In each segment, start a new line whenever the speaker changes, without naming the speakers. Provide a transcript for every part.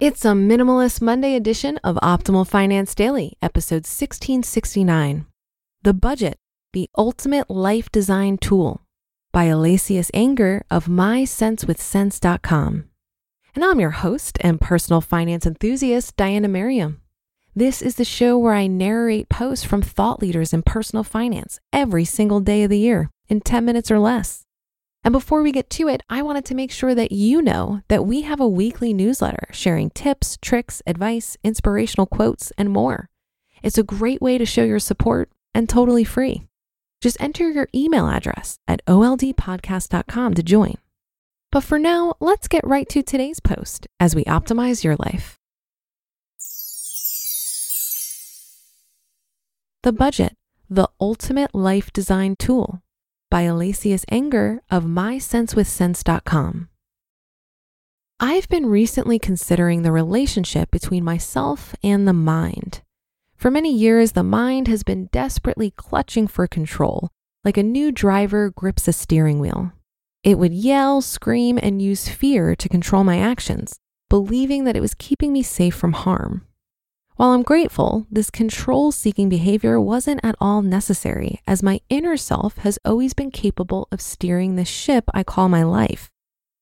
It's a minimalist Monday edition of Optimal Finance Daily, episode 1669. The Budget, the Ultimate Life Design Tool by Alacias Enger of MySenseWithCents.com. And I'm your host and personal finance enthusiast, Diana Merriam. This is the show where I narrate posts from thought leaders in personal finance every single day of the year in 10 minutes or less. And before we get to it, I wanted to make sure that you know that we have a weekly newsletter sharing tips, tricks, advice, inspirational quotes, and more. It's a great way to show your support and totally free. Just enter your email address at oldpodcast.com to join. But for now, let's get right to today's post as we optimize your life. The Budget, the Ultimate Life Design Tool by Alacias Enger of MySenseWithCents.com. I've been recently considering the relationship between myself and the mind. For many years, the mind has been desperately clutching for control, like a new driver grips a steering wheel. It would yell, scream, and use fear to control my actions, believing that it was keeping me safe from harm. While I'm grateful, this control seeking behavior wasn't at all necessary, as my inner self has always been capable of steering the ship I call my life.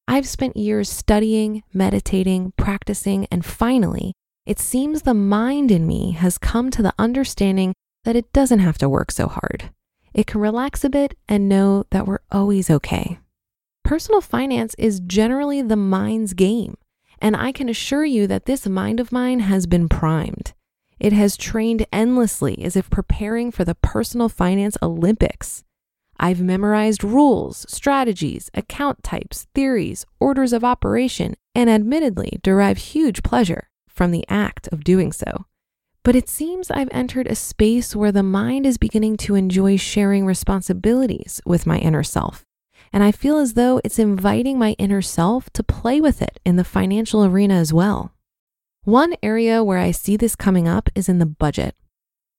I've spent years studying, meditating, practicing, and finally, it seems the mind in me has come to the understanding that it doesn't have to work so hard. It can relax a bit and know that we're always okay. Personal finance is generally the mind's game. And I can assure you that this mind of mine has been primed. It has trained endlessly as if preparing for the personal finance Olympics. I've memorized rules, strategies, account types, theories, orders of operation, and admittedly derive huge pleasure from the act of doing so. But it seems I've entered a space where the mind is beginning to enjoy sharing responsibilities with my inner self. And I feel as though it's inviting my inner self to play with it in the financial arena as well. One area where I see this coming up is in the budget.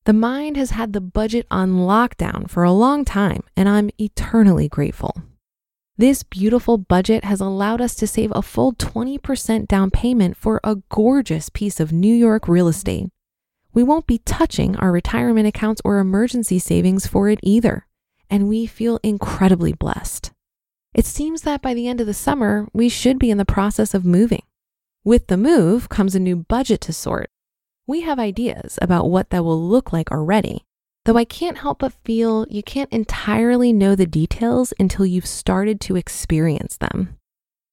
The mind has had the budget on lockdown for a long time, and I'm eternally grateful. This beautiful budget has allowed us to save a full 20% down payment for a gorgeous piece of New York real estate. We won't be touching our retirement accounts or emergency savings for it either, and we feel incredibly blessed. It seems that by the end of the summer, we should be in the process of moving. With the move comes a new budget to sort. We have ideas about what that will look like already, though I can't help but feel you can't entirely know the details until you've started to experience them.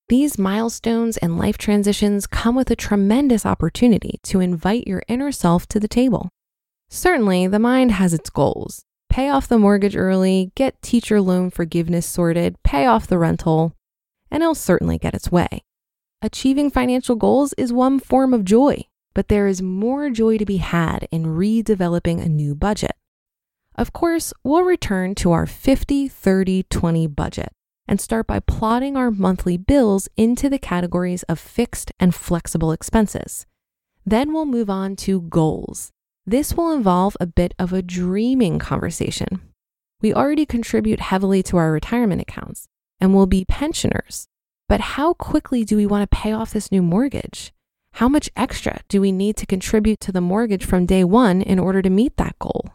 These milestones and life transitions come with a tremendous opportunity to invite your inner self to the table. Certainly, the mind has its goals, pay off the mortgage early, get teacher loan forgiveness sorted, pay off the rental, and it'll certainly get its way. Achieving financial goals is one form of joy, but there is more joy to be had in redeveloping a new budget. Of course, we'll return to our 50 30 20 budget and start by plotting our monthly bills into the categories of fixed and flexible expenses. Then we'll move on to goals, this will involve a bit of a dreaming conversation. We already contribute heavily to our retirement accounts and will be pensioners. But how quickly do we want to pay off this new mortgage? How much extra do we need to contribute to the mortgage from day one in order to meet that goal?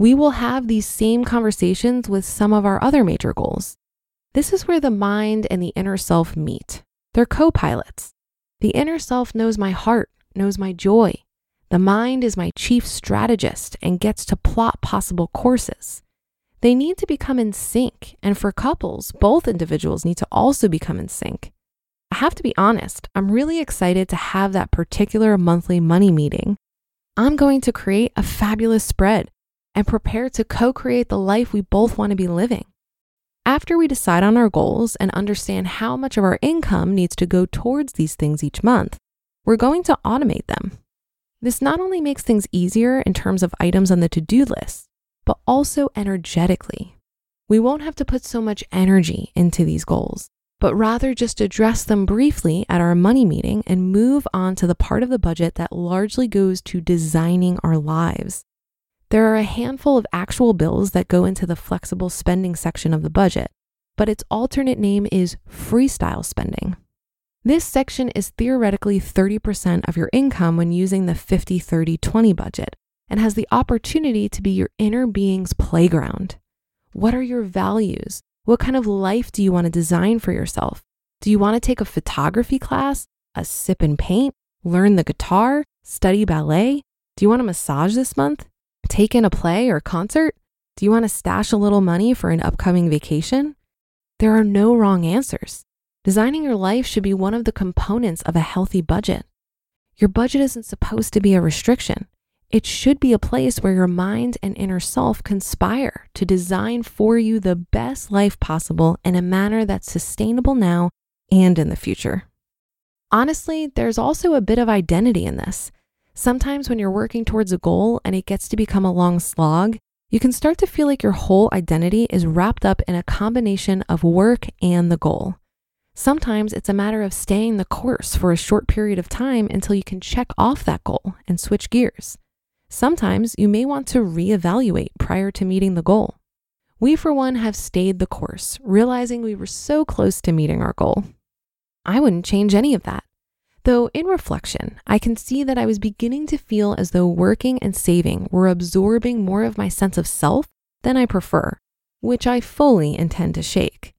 we will have these same conversations with some of our other major goals. This is where the mind and the inner self meet. They're co pilots. The inner self knows my heart, knows my joy. The mind is my chief strategist and gets to plot possible courses. They need to become in sync, and for couples, both individuals need to also become in sync. I have to be honest, I'm really excited to have that particular monthly money meeting. I'm going to create a fabulous spread and prepare to co create the life we both want to be living. After we decide on our goals and understand how much of our income needs to go towards these things each month, we're going to automate them. This not only makes things easier in terms of items on the to do list, but also energetically. We won't have to put so much energy into these goals, but rather just address them briefly at our money meeting and move on to the part of the budget that largely goes to designing our lives. There are a handful of actual bills that go into the flexible spending section of the budget, but its alternate name is freestyle spending. This section is theoretically 30% of your income when using the 50 30 20 budget and has the opportunity to be your inner being's playground. What are your values? What kind of life do you want to design for yourself? Do you want to take a photography class, a sip and paint, learn the guitar, study ballet? Do you want a massage this month? take in a play or concert? Do you want to stash a little money for an upcoming vacation? There are no wrong answers. Designing your life should be one of the components of a healthy budget. Your budget isn't supposed to be a restriction. It should be a place where your mind and inner self conspire to design for you the best life possible in a manner that's sustainable now and in the future. Honestly, there's also a bit of identity in this. Sometimes when you're working towards a goal and it gets to become a long slog, you can start to feel like your whole identity is wrapped up in a combination of work and the goal. Sometimes it's a matter of staying the course for a short period of time until you can check off that goal and switch gears. Sometimes you may want to reevaluate prior to meeting the goal. We, for one, have stayed the course, realizing we were so close to meeting our goal. I wouldn't change any of that. Though in reflection, I can see that I was beginning to feel as though working and saving were absorbing more of my sense of self than I prefer, which I fully intend to shake.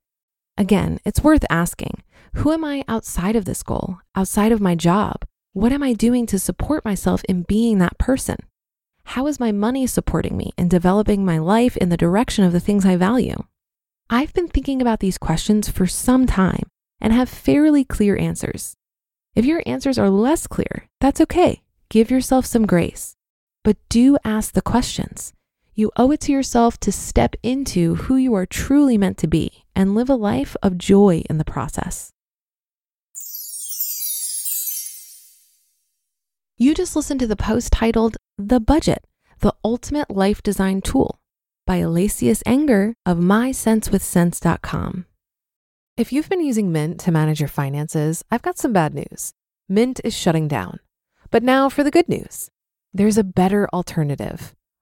Again, it's worth asking who am I outside of this goal, outside of my job? What am I doing to support myself in being that person? How is my money supporting me in developing my life in the direction of the things I value? I've been thinking about these questions for some time and have fairly clear answers. If your answers are less clear, that's okay. Give yourself some grace. But do ask the questions. You owe it to yourself to step into who you are truly meant to be and live a life of joy in the process. You just listened to the post titled The Budget, the Ultimate Life Design Tool by Alacias Enger of MySenseWithCents.com. If you've been using Mint to manage your finances, I've got some bad news. Mint is shutting down. But now for the good news there's a better alternative.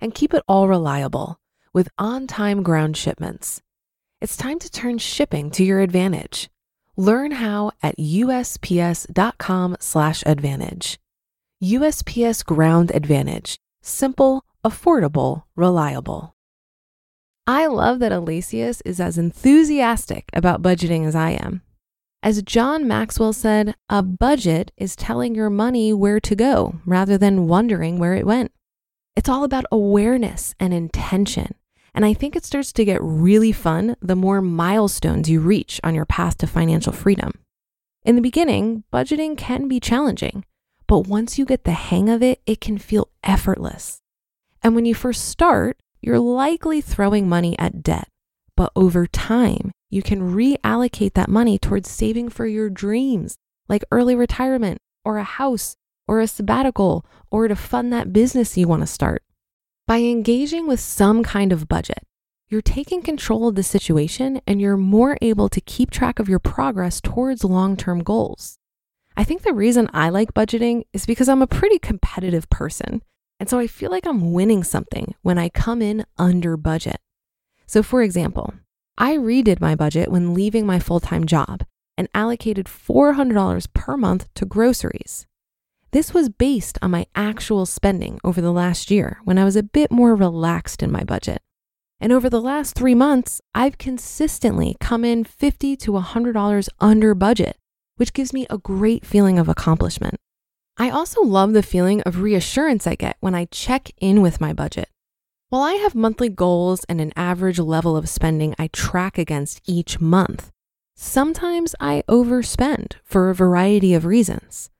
And keep it all reliable with on time ground shipments. It's time to turn shipping to your advantage. Learn how at usps.com/advantage. USPS Ground Advantage: simple, affordable, reliable. I love that Alacias is as enthusiastic about budgeting as I am. As John Maxwell said, a budget is telling your money where to go rather than wondering where it went. It's all about awareness and intention. And I think it starts to get really fun the more milestones you reach on your path to financial freedom. In the beginning, budgeting can be challenging, but once you get the hang of it, it can feel effortless. And when you first start, you're likely throwing money at debt. But over time, you can reallocate that money towards saving for your dreams, like early retirement or a house or a sabbatical or to fund that business you want to start. By engaging with some kind of budget, you're taking control of the situation and you're more able to keep track of your progress towards long term goals. I think the reason I like budgeting is because I'm a pretty competitive person. And so I feel like I'm winning something when I come in under budget. So, for example, I redid my budget when leaving my full time job and allocated $400 per month to groceries. This was based on my actual spending over the last year when I was a bit more relaxed in my budget. And over the last three months, I've consistently come in 50 to $100 under budget, which gives me a great feeling of accomplishment. I also love the feeling of reassurance I get when I check in with my budget. While I have monthly goals and an average level of spending I track against each month, sometimes I overspend for a variety of reasons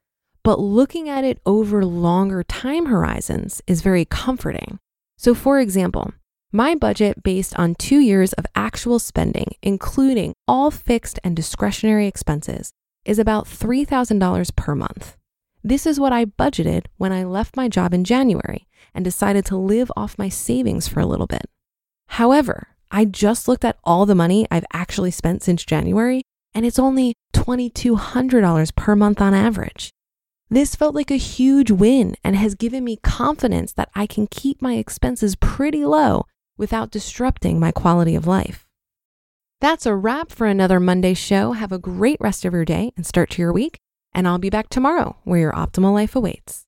but looking at it over longer time horizons is very comforting. So, for example, my budget based on two years of actual spending, including all fixed and discretionary expenses, is about $3,000 per month. This is what I budgeted when I left my job in January and decided to live off my savings for a little bit. However, I just looked at all the money I've actually spent since January, and it's only $2,200 per month on average. This felt like a huge win and has given me confidence that I can keep my expenses pretty low without disrupting my quality of life. That's a wrap for another Monday show. Have a great rest of your day and start to your week. And I'll be back tomorrow where your optimal life awaits.